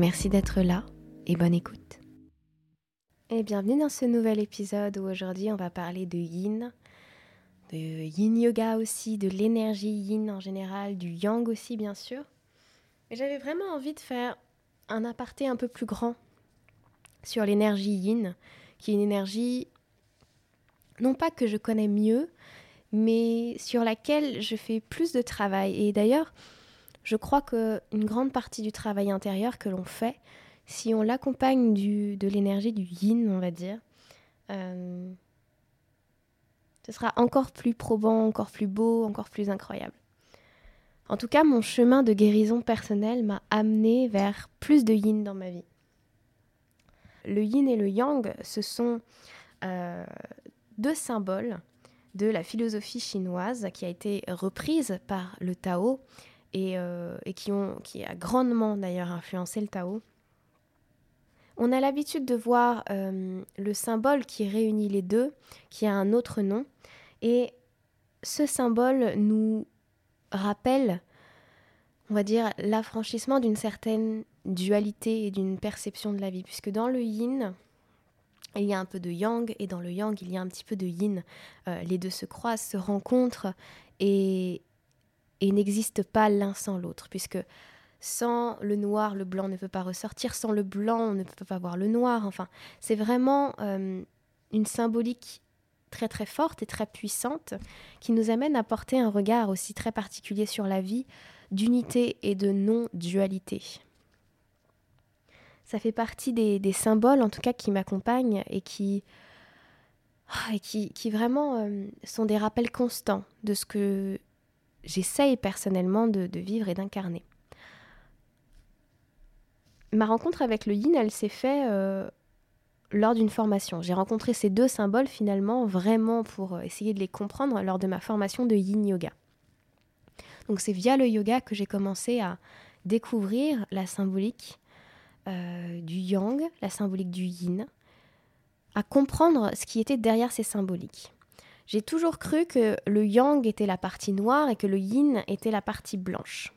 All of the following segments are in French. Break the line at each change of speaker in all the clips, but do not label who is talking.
Merci d'être là et bonne écoute. Et bienvenue dans ce nouvel épisode où aujourd'hui on va parler de yin, de yin yoga aussi, de l'énergie yin en général, du yang aussi bien sûr. J'avais vraiment envie de faire un aparté un peu plus grand sur l'énergie yin, qui est une énergie non pas que je connais mieux, mais sur laquelle je fais plus de travail. Et d'ailleurs, je crois qu'une grande partie du travail intérieur que l'on fait, si on l'accompagne de l'énergie du yin, on va dire, euh, ce sera encore plus probant, encore plus beau, encore plus incroyable. En tout cas, mon chemin de guérison personnelle m'a amené vers plus de yin dans ma vie. Le yin et le yang, ce sont euh, deux symboles de la philosophie chinoise qui a été reprise par le Tao euh, et, qui, ont, qui a grandement d'ailleurs influencé le Tao. On a l'habitude de voir euh, le symbole qui réunit les deux, qui a un autre nom, et ce symbole nous rappelle, on va dire, l'affranchissement d'une certaine dualité et d'une perception de la vie, puisque dans le yin, il y a un peu de yang, et dans le yang, il y a un petit peu de yin. Euh, les deux se croisent, se rencontrent, et, et n'existent pas l'un sans l'autre, puisque sans le noir, le blanc ne peut pas ressortir, sans le blanc, on ne peut pas voir le noir. Enfin, c'est vraiment euh, une symbolique très très forte et très puissante qui nous amène à porter un regard aussi très particulier sur la vie d'unité et de non-dualité. Ça fait partie des, symboles, en tout cas, qui m'accompagnent et qui, ah, qui, vraiment euh, sont des rappels constants de ce que j'essaye personnellement de, vivre et d'incarner. Ma rencontre avec le yin, elle s'est faite euh, lors d'une formation. J'ai rencontré ces deux symboles finalement vraiment pour euh, essayer de les comprendre lors de ma formation de yin yoga. Donc c'est via le yoga que j'ai commencé à découvrir la symbolique euh, du yang, la symbolique du yin, à comprendre ce qui était derrière ces symboliques. J'ai toujours cru que le yang était la partie noire et que le yin était la partie blanche.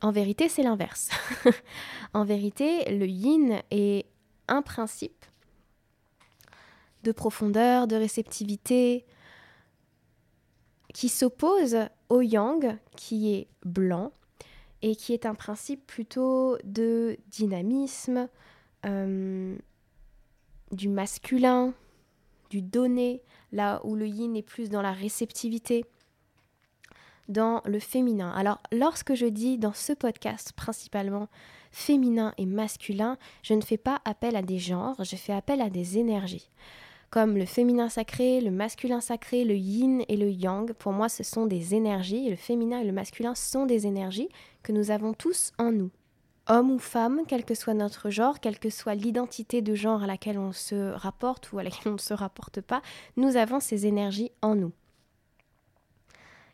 En vérité, c'est l'inverse. en vérité, le yin est un principe de profondeur, de réceptivité, qui s'oppose au yang, qui est blanc, et qui est un principe plutôt de dynamisme, euh, du masculin, du donner, là où le yin est plus dans la réceptivité, dans le féminin. Alors lorsque je dis dans ce podcast principalement féminin et masculin, je ne fais pas appel à des genres, je fais appel à des énergies. Comme le féminin sacré, le masculin sacré, le yin et le yang, pour moi ce sont des énergies, et le féminin et le masculin sont des énergies que nous avons tous en nous homme ou femme, quel que soit notre genre, quelle que soit l'identité de genre à laquelle on se rapporte ou à laquelle on ne se rapporte pas, nous avons ces énergies en nous.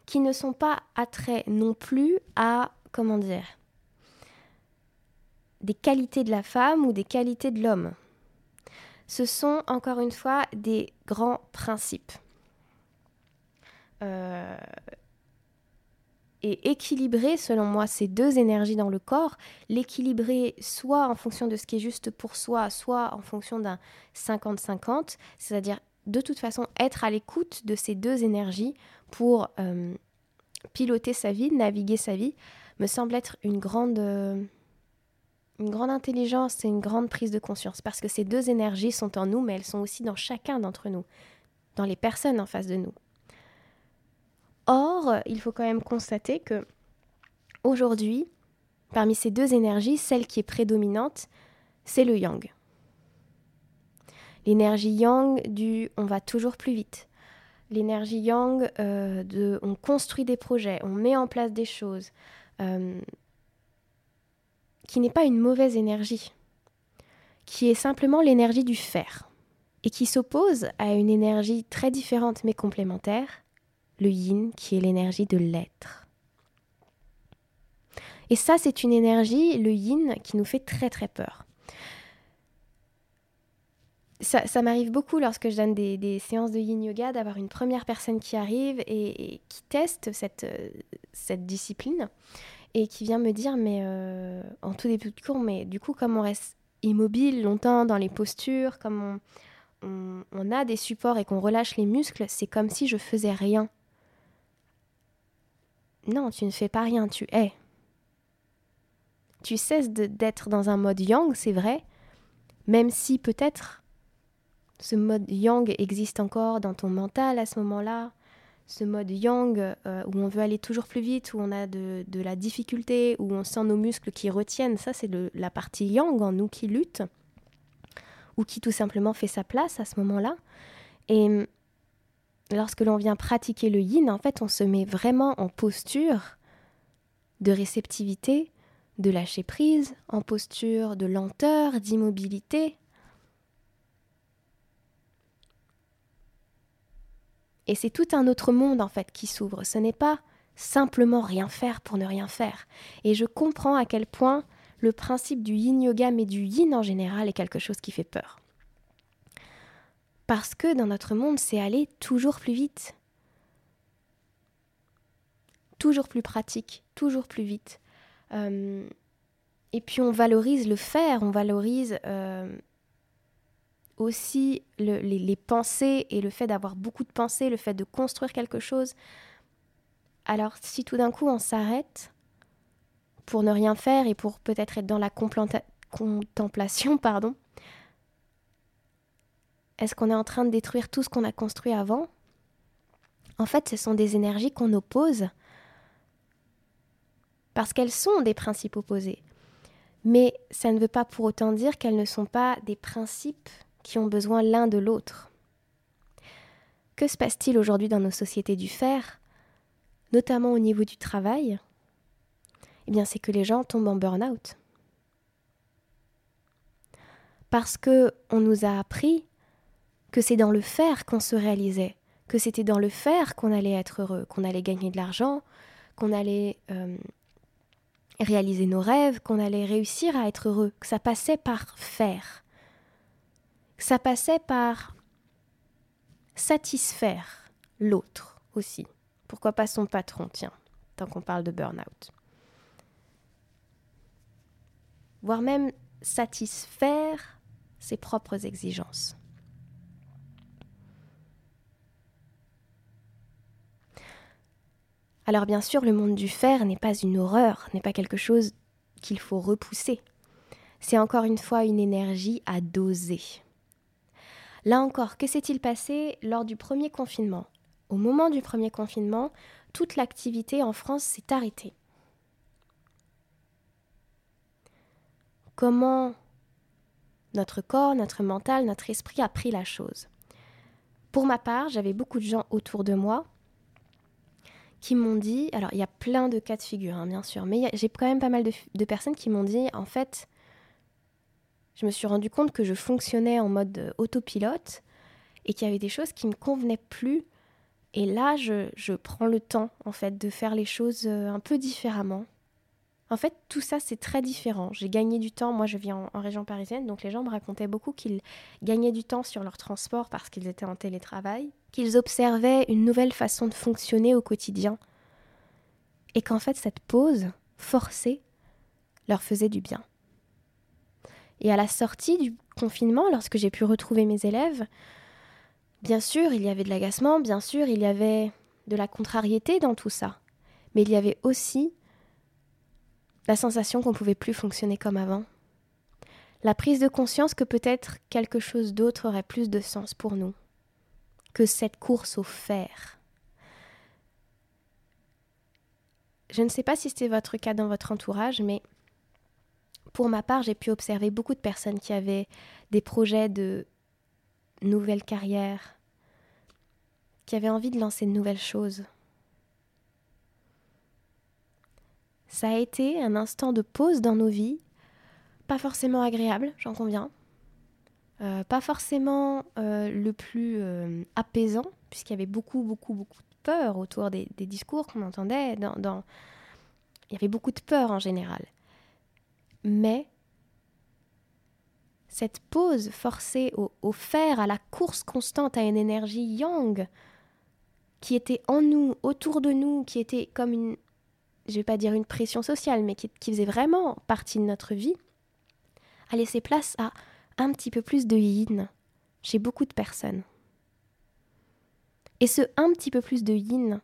Qui ne sont pas attraits non plus à, comment dire, des qualités de la femme ou des qualités de l'homme. Ce sont encore une fois des grands principes. Euh, et équilibrer, selon moi, ces deux énergies dans le corps, l'équilibrer soit en fonction de ce qui est juste pour soi, soit en fonction d'un 50-50, c'est-à-dire de toute façon être à l'écoute de ces deux énergies pour euh, piloter sa vie, naviguer sa vie, me semble être une grande, euh, une grande intelligence et une grande prise de conscience, parce que ces deux énergies sont en nous, mais elles sont aussi dans chacun d'entre nous, dans les personnes en face de nous. Or, il faut quand même constater que aujourd'hui, parmi ces deux énergies, celle qui est prédominante, c'est le yang. L'énergie yang du on va toujours plus vite. L'énergie yang euh, de on construit des projets, on met en place des choses. Euh,
qui n'est pas une mauvaise énergie, qui est simplement l'énergie du faire, et qui s'oppose à une énergie très différente mais complémentaire, le yin, qui est l'énergie de l'être. Et ça, c'est une énergie, le yin, qui nous fait très très peur. Ça, m'arrive beaucoup lorsque je donne des, séances de yin yoga d'avoir une première personne qui arrive et, qui teste cette, discipline et qui vient me dire, mais euh, en tout début de cours, mais du coup, comme on reste immobile longtemps dans les postures, comme on, on, a des supports et qu'on relâche les muscles, c'est comme si je faisais rien. Non, tu ne fais pas rien, tu es. Tu cesses d'être dans un mode yang, c'est vrai, même si peut-être ce mode yang existe encore dans ton mental à ce moment-là, ce mode yang euh, où on veut aller toujours plus vite, où on a de, la difficulté, où on sent nos muscles qui retiennent, ça c'est la partie yang en nous qui lutte, ou qui tout simplement fait sa place à ce moment-là. Et lorsque l'on vient pratiquer le yin, en fait on se met vraiment en posture de réceptivité, de lâcher prise, en posture de lenteur, d'immobilité, Et c'est tout un autre monde en fait qui s'ouvre. Ce n'est pas simplement rien faire pour ne rien faire. Et je comprends à quel point le principe du yin yoga, mais du yin en général, est quelque chose qui fait peur. Parce que dans notre monde, c'est aller toujours plus vite. Toujours plus pratique, toujours plus vite. Euh, et puis on valorise le faire, on valorise euh, aussi les, pensées et le fait d'avoir beaucoup de pensées, le fait de construire quelque chose. Alors si tout d'un coup on s'arrête pour ne rien faire et pour peut-être être dans la contemplation, pardon, est-ce qu'on est en train de détruire tout ce qu'on a construit avant? En fait, ce sont des énergies qu'on oppose parce qu'elles sont des principes opposés. Mais ça ne veut pas pour autant dire qu'elles ne sont pas des principes qui ont besoin l'un de l'autre. Que se passe-t-il aujourd'hui dans nos sociétés du fer, notamment au niveau du travail? Eh bien, c'est que les gens tombent en burn-out. Parce que on nous a appris que c'est dans le faire qu'on se réalisait, que c'était dans le faire qu'on allait être heureux, qu'on allait gagner de l'argent, qu'on allait euh, réaliser nos rêves, qu'on allait réussir à être heureux, que ça passait par faire ça passait par satisfaire l'autre aussi. Pourquoi pas son patron, tiens, tant qu'on parle de burn-out. Voire même satisfaire ses propres exigences. Alors bien sûr, le monde du fer n'est pas une horreur, n'est pas quelque chose qu'il faut repousser. C'est encore une fois une énergie à doser. Là encore, que s'est-il passé lors du premier confinement? Au moment du premier confinement, toute l'activité en France s'est arrêtée. Comment notre corps, notre mental, notre esprit a pris la chose? Pour ma part, j'avais beaucoup de gens autour de moi qui m'ont dit, alors il y a plein de cas de figure, hein, bien sûr, mais j'ai quand même pas mal de, personnes qui m'ont dit, en fait, je me suis rendu compte que je fonctionnais en mode euh, autopilote et qu'il y avait des choses qui ne me convenaient plus. Et là, je, prends le temps, en fait, de faire les choses euh, un peu différemment. En fait, tout ça, c'est très différent. J'ai gagné du temps. Moi, je vis en, région parisienne, donc les gens me racontaient beaucoup qu'ils gagnaient du temps sur leur transport parce qu'ils étaient en télétravail, qu'ils observaient une nouvelle façon de fonctionner au quotidien. Et qu'en fait, cette pause forcée leur faisait du bien. Et à la sortie du confinement, lorsque j'ai pu retrouver mes élèves, bien sûr, il y avait de l'agacement, bien sûr, il y avait de la contrariété dans tout ça. Mais il y avait aussi la sensation qu'on ne pouvait plus fonctionner comme avant. La prise de conscience que peut-être quelque chose d'autre aurait plus de sens pour nous que cette course au fer. Je ne sais pas si c'était votre cas dans votre entourage, mais pour ma part, j'ai pu observer beaucoup de personnes qui avaient des projets de nouvelles carrières, qui avaient envie de lancer de nouvelles choses. Ça a été un instant de pause dans nos vies pas forcément agréable, j'en conviens. Euh, pas forcément euh, le plus euh, apaisant, puisqu'il y avait beaucoup, beaucoup, beaucoup de peur autour des, discours qu'on entendait. Dans, Il y avait beaucoup de peur en général. Mais cette pause forcée au, au fer, à la course constante à une énergie yang, qui était en nous, autour de nous, qui était comme une, je vais pas dire une pression sociale, mais qui, faisait vraiment partie de notre vie, a laissé place à un petit peu plus de yin chez beaucoup de personnes. Et ce un petit peu plus de yin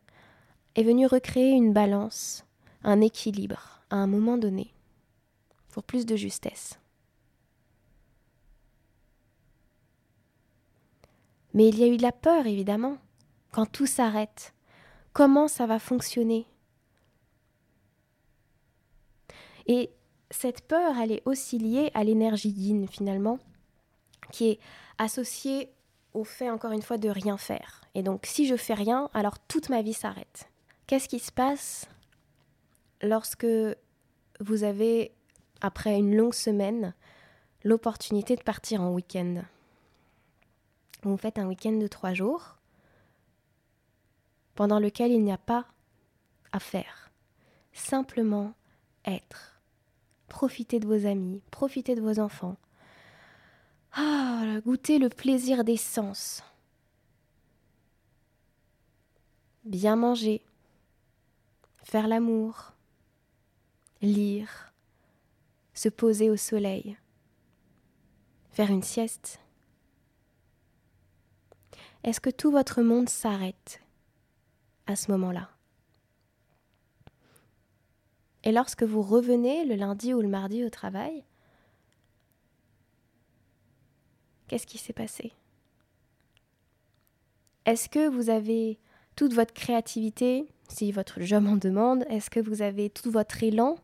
est venu recréer une balance, un équilibre à un moment donné, pour plus de justesse. Mais il y a eu de la peur, évidemment, quand tout s'arrête. Comment ça va fonctionner? Cette peur, elle est aussi liée à l'énergie yin finalement, qui est associée au fait encore une fois de rien faire. Et donc si je fais rien, alors toute ma vie s'arrête. Qu'est-ce qui se passe lorsque vous avez, après une longue semaine, l'opportunité de partir en week-end? Vous faites un week-end de trois jours pendant lequel il n'y a pas à faire, simplement être profitez de vos amis, profitez de vos enfants. Ah, goûtez le plaisir des sens. Bien manger, faire l'amour, lire, se poser au soleil, faire une sieste. Est-ce que tout votre monde s'arrête à ce moment-là? Et lorsque vous revenez le lundi ou le mardi au travail, qu'est-ce qui s'est passé? Est-ce que vous avez toute votre créativité, si votre job en demande Est-ce que vous avez tout votre élan,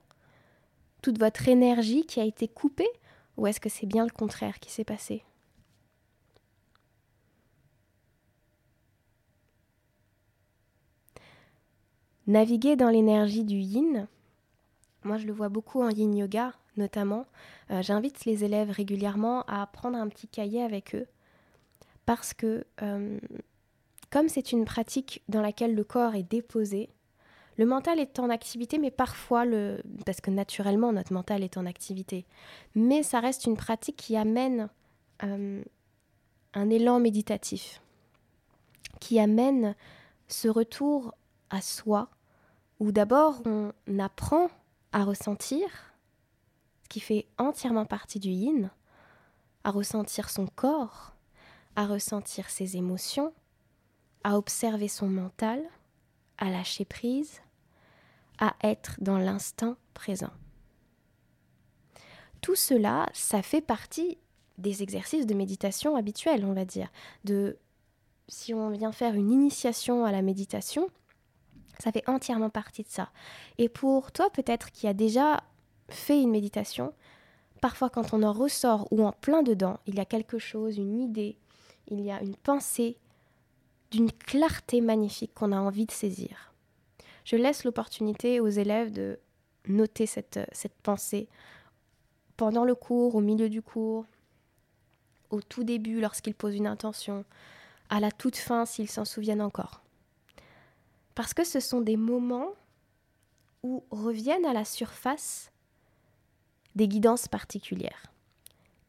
toute votre énergie qui a été coupée Ou est-ce que c'est bien le contraire qui s'est passé? Naviguer dans l'énergie du yin, moi, je le vois beaucoup en yin yoga, notamment. Euh, j'invite les élèves régulièrement à prendre un petit cahier avec eux parce que, euh, comme c'est une pratique dans laquelle le corps est déposé, le mental est en activité, mais parfois, le... parce que naturellement, notre mental est en activité, mais ça reste une pratique qui amène euh, un élan méditatif, qui amène ce retour à soi, où d'abord on apprend à ressentir, ce qui fait entièrement partie du yin, à ressentir son corps, à ressentir ses émotions, à observer son mental, à lâcher prise, à être dans l'instant présent. Tout cela, ça fait partie des exercices de méditation habituels, on va dire. De si on vient faire une initiation à la méditation, ça fait entièrement partie de ça. Et pour toi peut-être qui a déjà fait une méditation, parfois quand on en ressort ou en plein dedans, il y a quelque chose, une idée, il y a une pensée d'une clarté magnifique qu'on a envie de saisir. Je laisse l'opportunité aux élèves de noter cette, cette pensée pendant le cours, au milieu du cours, au tout début lorsqu'ils posent une intention, à la toute fin s'ils s'en souviennent encore. Parce que ce sont des moments où reviennent à la surface des guidances particulières.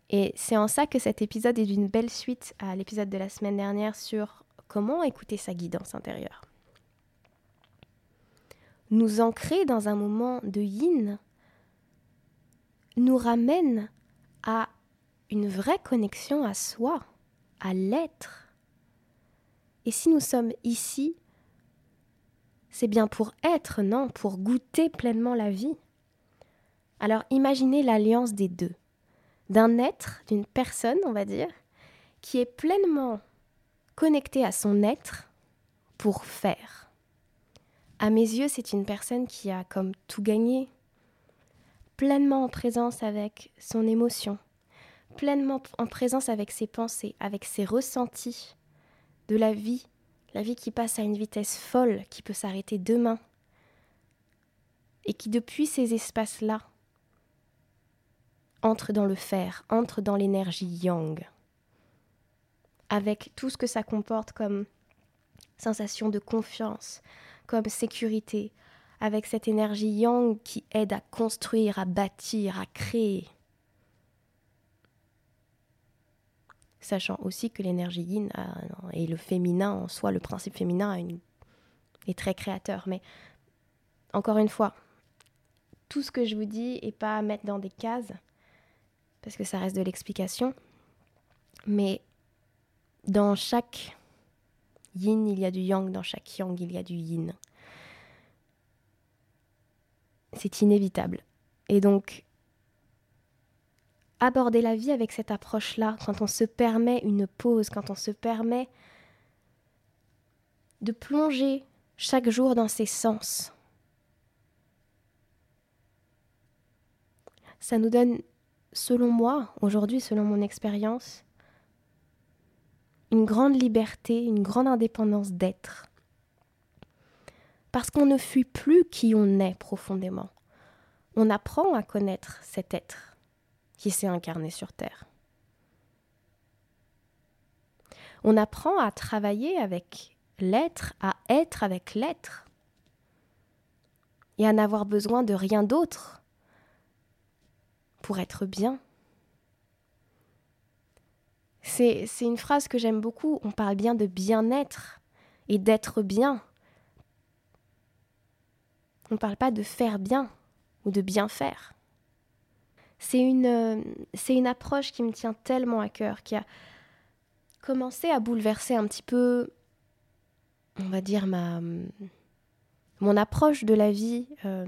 Et c'est en ça que cet épisode est d'une belle suite à l'épisode de la semaine dernière sur comment écouter sa guidance intérieure. Nous ancrer dans un moment de yin nous ramène à une vraie connexion à soi, à l'être. Et si nous sommes ici c'est bien pour être, non, pour goûter pleinement la vie. Alors imaginez l'alliance des deux, d'un être, d'une personne, on va dire, qui est pleinement connecté à son être pour faire. À mes yeux, c'est une personne qui a comme tout gagné, pleinement en présence avec son émotion, pleinement en présence avec ses pensées, avec ses ressentis de la vie la vie qui passe à une vitesse folle, qui peut s'arrêter demain, et qui depuis ces espaces-là, entre dans le faire, entre dans l'énergie yang, avec tout ce que ça comporte comme sensation de confiance, comme sécurité, avec cette énergie yang qui aide à construire, à bâtir, à créer. Sachant aussi que l'énergie yin et le féminin en soi, le principe féminin est très créateur. Mais encore une fois, tout ce que je vous dis n'est pas à mettre dans des cases, parce que ça reste de l'explication. Mais dans chaque yin, il y a du yang, dans chaque yang, il y a du yin. C'est inévitable. Et donc, aborder la vie avec cette approche-là, quand on se permet une pause, quand on se permet de plonger chaque jour dans ses sens, ça nous donne, selon moi, aujourd'hui, selon mon expérience, une grande liberté, une grande indépendance d'être. Parce qu'on ne fuit plus qui on est profondément. On apprend à connaître cet être qui s'est incarné sur Terre. On apprend à travailler avec l'être, à être avec l'être, et à n'avoir besoin de rien d'autre pour être bien. C'est une phrase que j'aime beaucoup. On parle bien de bien-être et d'être bien. On ne parle pas de faire bien ou de bien faire. C'est une, c'est une approche qui me tient tellement à cœur, qui a commencé à bouleverser un petit peu, on va dire, ma, mon approche de la vie euh,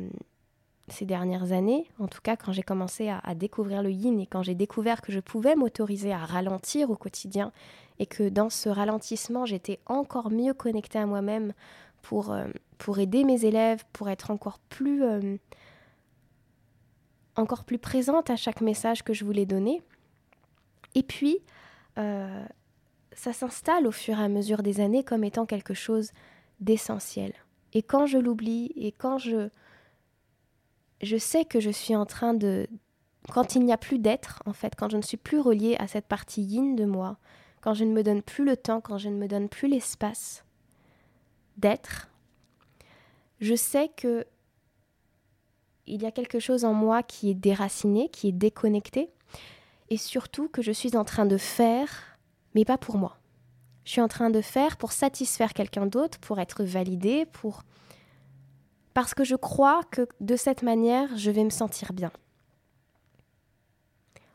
ces dernières années, en tout cas quand j'ai commencé à, découvrir le yin et quand j'ai découvert que je pouvais m'autoriser à ralentir au quotidien et que dans ce ralentissement j'étais encore mieux connectée à moi-même pour, euh, pour aider mes élèves, pour être encore plus, euh, encore plus présente à chaque message que je voulais donner. Et puis, euh, ça s'installe au fur et à mesure des années comme étant quelque chose d'essentiel. Et quand je l'oublie et quand je je sais que je suis en train de... Quand il n'y a plus d'être, en fait, quand je ne suis plus reliée à cette partie yin de moi, quand je ne me donne plus le temps, quand je ne me donne plus l'espace d'être, je sais que il y a quelque chose en moi qui est déraciné, qui est déconnecté, et surtout que je suis en train de faire, mais pas pour moi. Je suis en train de faire pour satisfaire quelqu'un d'autre, pour être validé, pour parce que je crois que de cette manière, je vais me sentir bien.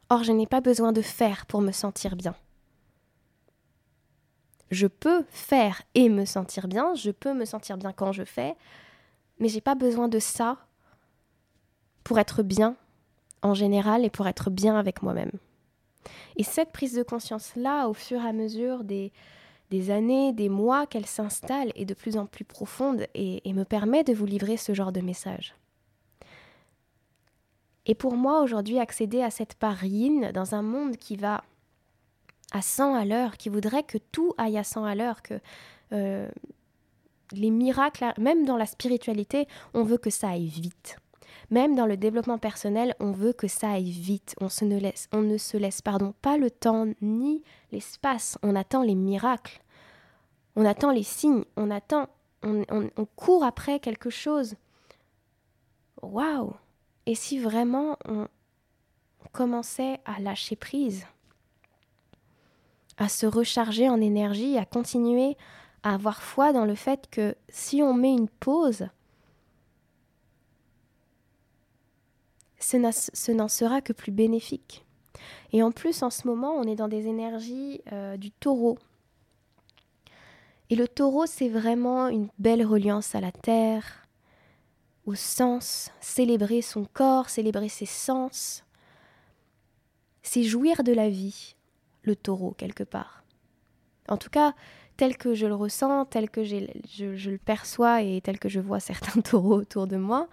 Or, je n'ai pas besoin de faire pour me sentir bien. Je peux faire et me sentir bien, je peux me sentir bien quand je fais, mais j'ai pas besoin de ça pour être bien en général et pour être bien avec moi-même. Et cette prise de conscience-là, au fur et à mesure des, années, des mois qu'elle s'installe est de plus en plus profonde et, me permet de vous livrer ce genre de message. Et pour moi, aujourd'hui, accéder à cette part yin dans un monde qui va à 100 à l'heure, qui voudrait que tout aille à 100 à l'heure, que euh, les miracles, même dans la spiritualité, on veut que ça aille vite. Même dans le développement personnel, on veut que ça aille vite. On, ne, se laisse pas le temps ni l'espace. On attend les miracles. On attend les signes. On attend. On court après quelque chose. Waouh Et si vraiment on commençait à lâcher prise, à se recharger en énergie, à continuer à avoir foi dans le fait que si on met une pause, ce n'en sera que plus bénéfique. Et en plus, en ce moment, on est dans des énergies euh, du taureau. Et le taureau, c'est vraiment une belle reliance à la terre, au sens, célébrer son corps, célébrer ses sens. C'est jouir de la vie, le taureau, quelque part. En tout cas, tel que je le ressens, tel que je, je le perçois et tel que je vois certains taureaux autour de moi,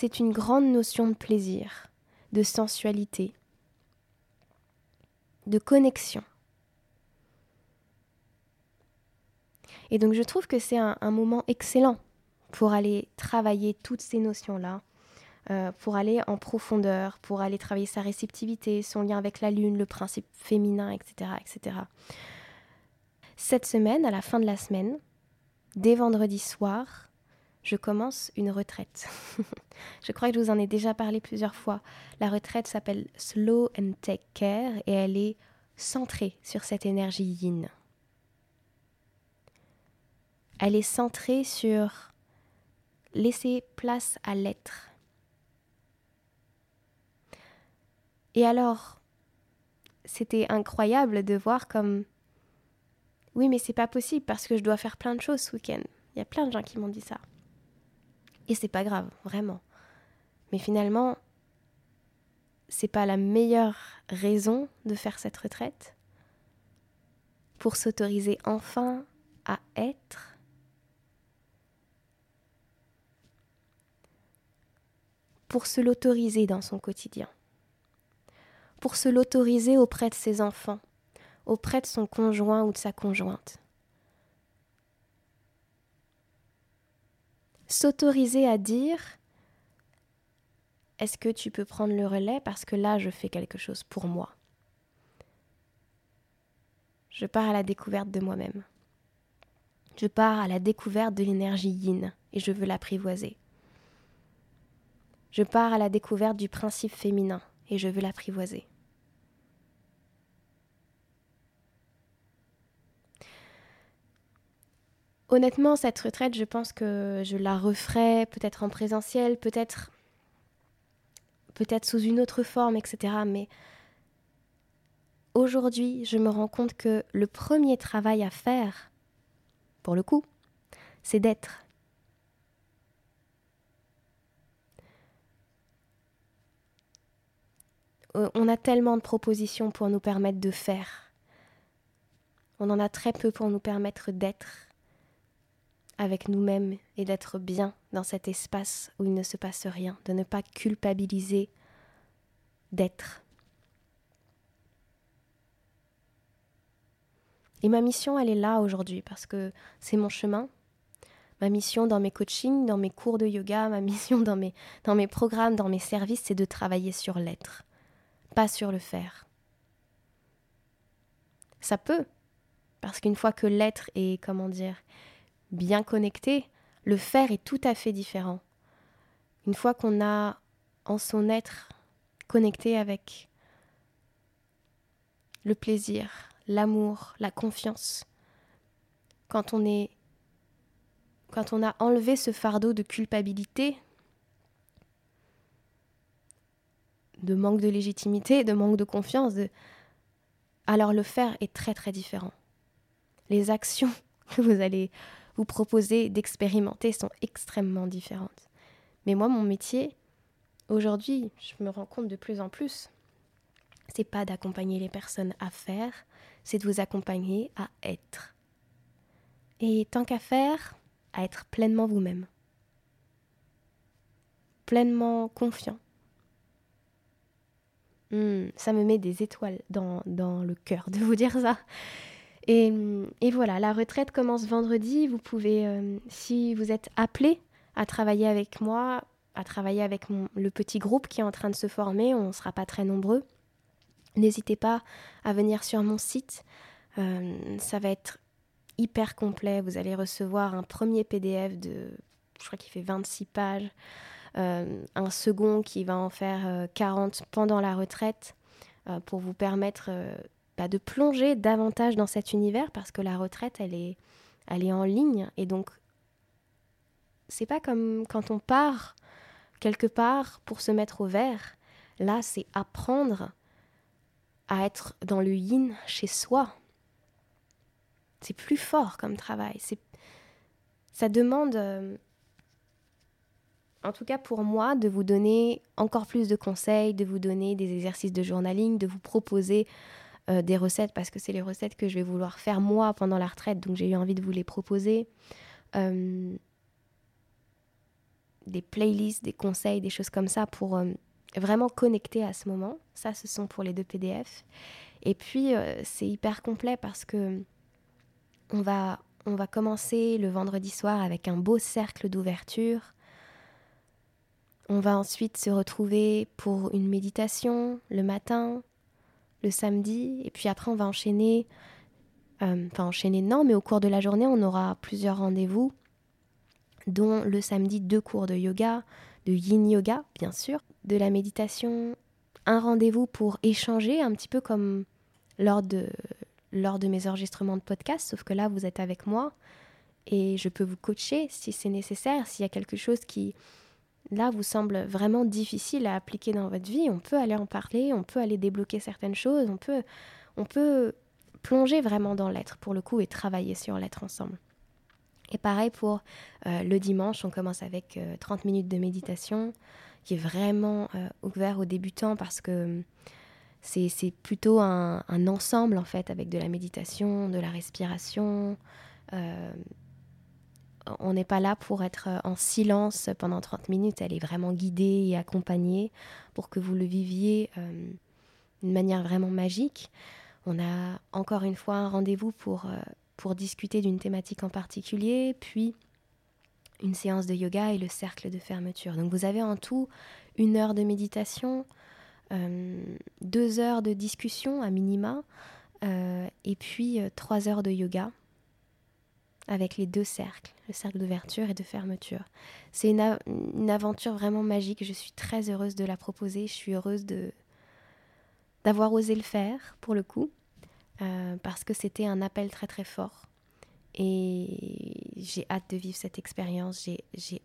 c'est une grande notion de plaisir, de sensualité, de connexion. Et donc je trouve que c'est un, moment excellent pour aller travailler toutes ces notions-là, euh, pour aller en profondeur, pour aller travailler sa réceptivité, son lien avec la lune, le principe féminin, etc., etc. Cette semaine, à la fin de la semaine, dès vendredi soir, je commence une retraite. je crois que je vous en ai déjà parlé plusieurs fois. La retraite s'appelle Slow and Take Care et elle est centrée sur cette énergie yin. Elle est centrée sur laisser place à l'être. Et alors, c'était incroyable de voir comme oui, mais c'est pas possible parce que je dois faire plein de choses ce week-end. Il y a plein de gens qui m'ont dit ça. Et c'est pas grave, vraiment. Mais finalement, c'est pas la meilleure raison de faire cette retraite pour s'autoriser enfin à être pour se l'autoriser dans son quotidien, pour se l'autoriser auprès de ses enfants, auprès de son conjoint ou de sa conjointe. S'autoriser à dire Est-ce que tu peux prendre le relais parce que là je fais quelque chose pour moi? Je pars à la découverte de moi-même. Je pars à la découverte de l'énergie yin et je veux l'apprivoiser. Je pars à la découverte du principe féminin et je veux l'apprivoiser. Honnêtement, cette retraite, je pense que je la referai peut-être en présentiel, peut-être peut-être sous une autre forme, etc. Mais aujourd'hui, je me rends compte que le premier travail à faire, pour le coup, c'est d'être. Euh, on a tellement de propositions pour nous permettre de faire. On en a très peu pour nous permettre d'être avec nous-mêmes et d'être bien dans cet espace où il ne se passe rien, de ne pas culpabiliser d'être. Et ma mission, elle est là aujourd'hui parce que c'est mon chemin. Ma mission dans mes coachings, dans mes cours de yoga, ma mission dans mes, dans mes programmes, dans mes services, c'est de travailler sur l'être, pas sur le faire. Ça peut, parce qu'une fois que l'être est, comment dire, bien connecté, le faire est tout à fait différent. Une fois qu'on a en son être connecté avec le plaisir, l'amour, la confiance, quand on est quand on a enlevé ce fardeau de culpabilité, de manque de légitimité, de manque de confiance, alors le faire est très très différent. Les actions que vous allez vous proposez d'expérimenter sont extrêmement différentes. Mais moi, mon métier, aujourd'hui, je me rends compte de plus en plus, c'est pas d'accompagner les personnes à faire, c'est de vous accompagner à être. Et tant qu'à faire, à être pleinement vous-même. Pleinement confiant. Hmm, ça me met des étoiles dans, dans le cœur de vous dire ça. Et, voilà, la retraite commence vendredi. Vous pouvez, euh, si vous êtes appelé à travailler avec moi, à travailler avec le petit groupe qui est en train de se former, on ne sera pas très nombreux. N'hésitez pas à venir sur mon site. Euh, ça va être hyper complet. Vous allez recevoir un premier PDF de, je crois qu'il fait 26 pages, euh, un second qui va en faire 40 pendant la retraite pour vous permettre de plonger davantage dans cet univers parce que la retraite, elle est, en ligne. Et donc, c'est pas comme quand on part quelque part pour se mettre au vert. Là, c'est apprendre à être dans le yin chez soi. C'est plus fort comme travail. C'est, ça demande, euh, en tout cas pour moi, de vous donner encore plus de conseils, de vous donner des exercices de journaling, de vous proposer euh, des recettes parce que c'est les recettes que je vais vouloir faire moi pendant la retraite, donc j'ai eu envie de vous les proposer. Euh, des playlists, des conseils, des choses comme ça pour euh, vraiment connecter à ce moment. Ça, ce sont pour les deux PDF. Et puis, c'est hyper complet parce que on va, on va commencer le vendredi soir avec un beau cercle d'ouverture. On va ensuite se retrouver pour une méditation le matin, le samedi, et puis après on va enchaîner, euh, enfin enchaîner non, mais au cours de la journée on aura plusieurs rendez-vous, dont le samedi deux cours de yoga, de yin yoga bien sûr, de la méditation, un rendez-vous pour échanger un petit peu comme lors de, lors de mes enregistrements de podcast, sauf que là vous êtes avec moi et je peux vous coacher si c'est nécessaire, s'il y a quelque chose qui là vous semble vraiment difficile à appliquer dans votre vie, on peut aller en parler, on peut aller débloquer certaines choses, on peut, on peut plonger vraiment dans l'être pour le coup et travailler sur l'être ensemble. Et pareil pour euh, le dimanche, on commence avec 30 euh, minutes de méditation qui est vraiment euh, ouvert aux débutants parce que c'est plutôt un, ensemble en fait avec de la méditation, de la respiration on n'est pas là pour être en silence pendant 30 minutes, elle est vraiment guidée et accompagnée pour que vous le viviez euh, d'une manière vraiment magique. On a encore une fois un rendez-vous pour, euh, pour discuter d'une thématique en particulier, puis une séance de yoga et le cercle de fermeture. Donc vous avez en tout une heure de méditation, euh, deux heures de discussion à minima, et puis trois heures de yoga avec les deux cercles, le cercle d'ouverture et de fermeture. C'est une, aventure vraiment magique, je suis très heureuse de la proposer, je suis heureuse d'avoir osé le faire pour le coup, euh, parce que c'était un appel très très fort. Et j'ai hâte de vivre cette expérience, j'ai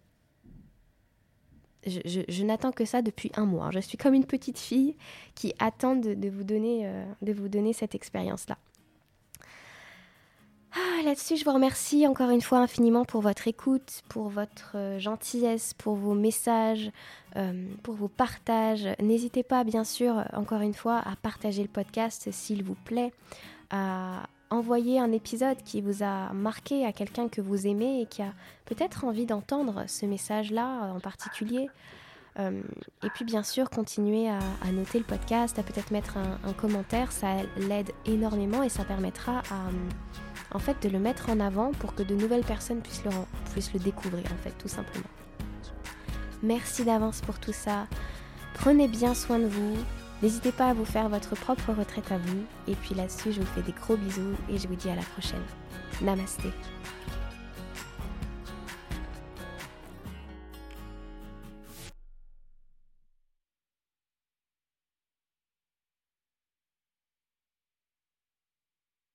je, n'attends que ça depuis un mois. Je suis comme une petite fille qui attend de, vous, donner, euh, de vous donner cette expérience-là. Là-dessus, je vous remercie encore une fois infiniment pour votre écoute, pour votre euh, gentillesse, pour vos messages, euh, pour vos partages. N'hésitez pas, bien sûr, encore une fois, à partager le podcast s'il vous plaît, à envoyer un épisode qui vous a marqué à quelqu'un que vous aimez et qui a peut-être envie d'entendre ce message-là en particulier. Euh, et puis bien sûr, continuer à, noter le podcast, à peut-être mettre un, un commentaire, ça l'aide énormément et ça permettra à en fait de le mettre en avant pour que de nouvelles personnes puissent le, découvrir en fait tout simplement. Merci d'avance pour tout ça. Prenez bien soin de vous. N'hésitez pas à vous faire votre propre retraite à vous. Et puis là-dessus, je vous fais des gros bisous et je vous dis à la prochaine. Namasté.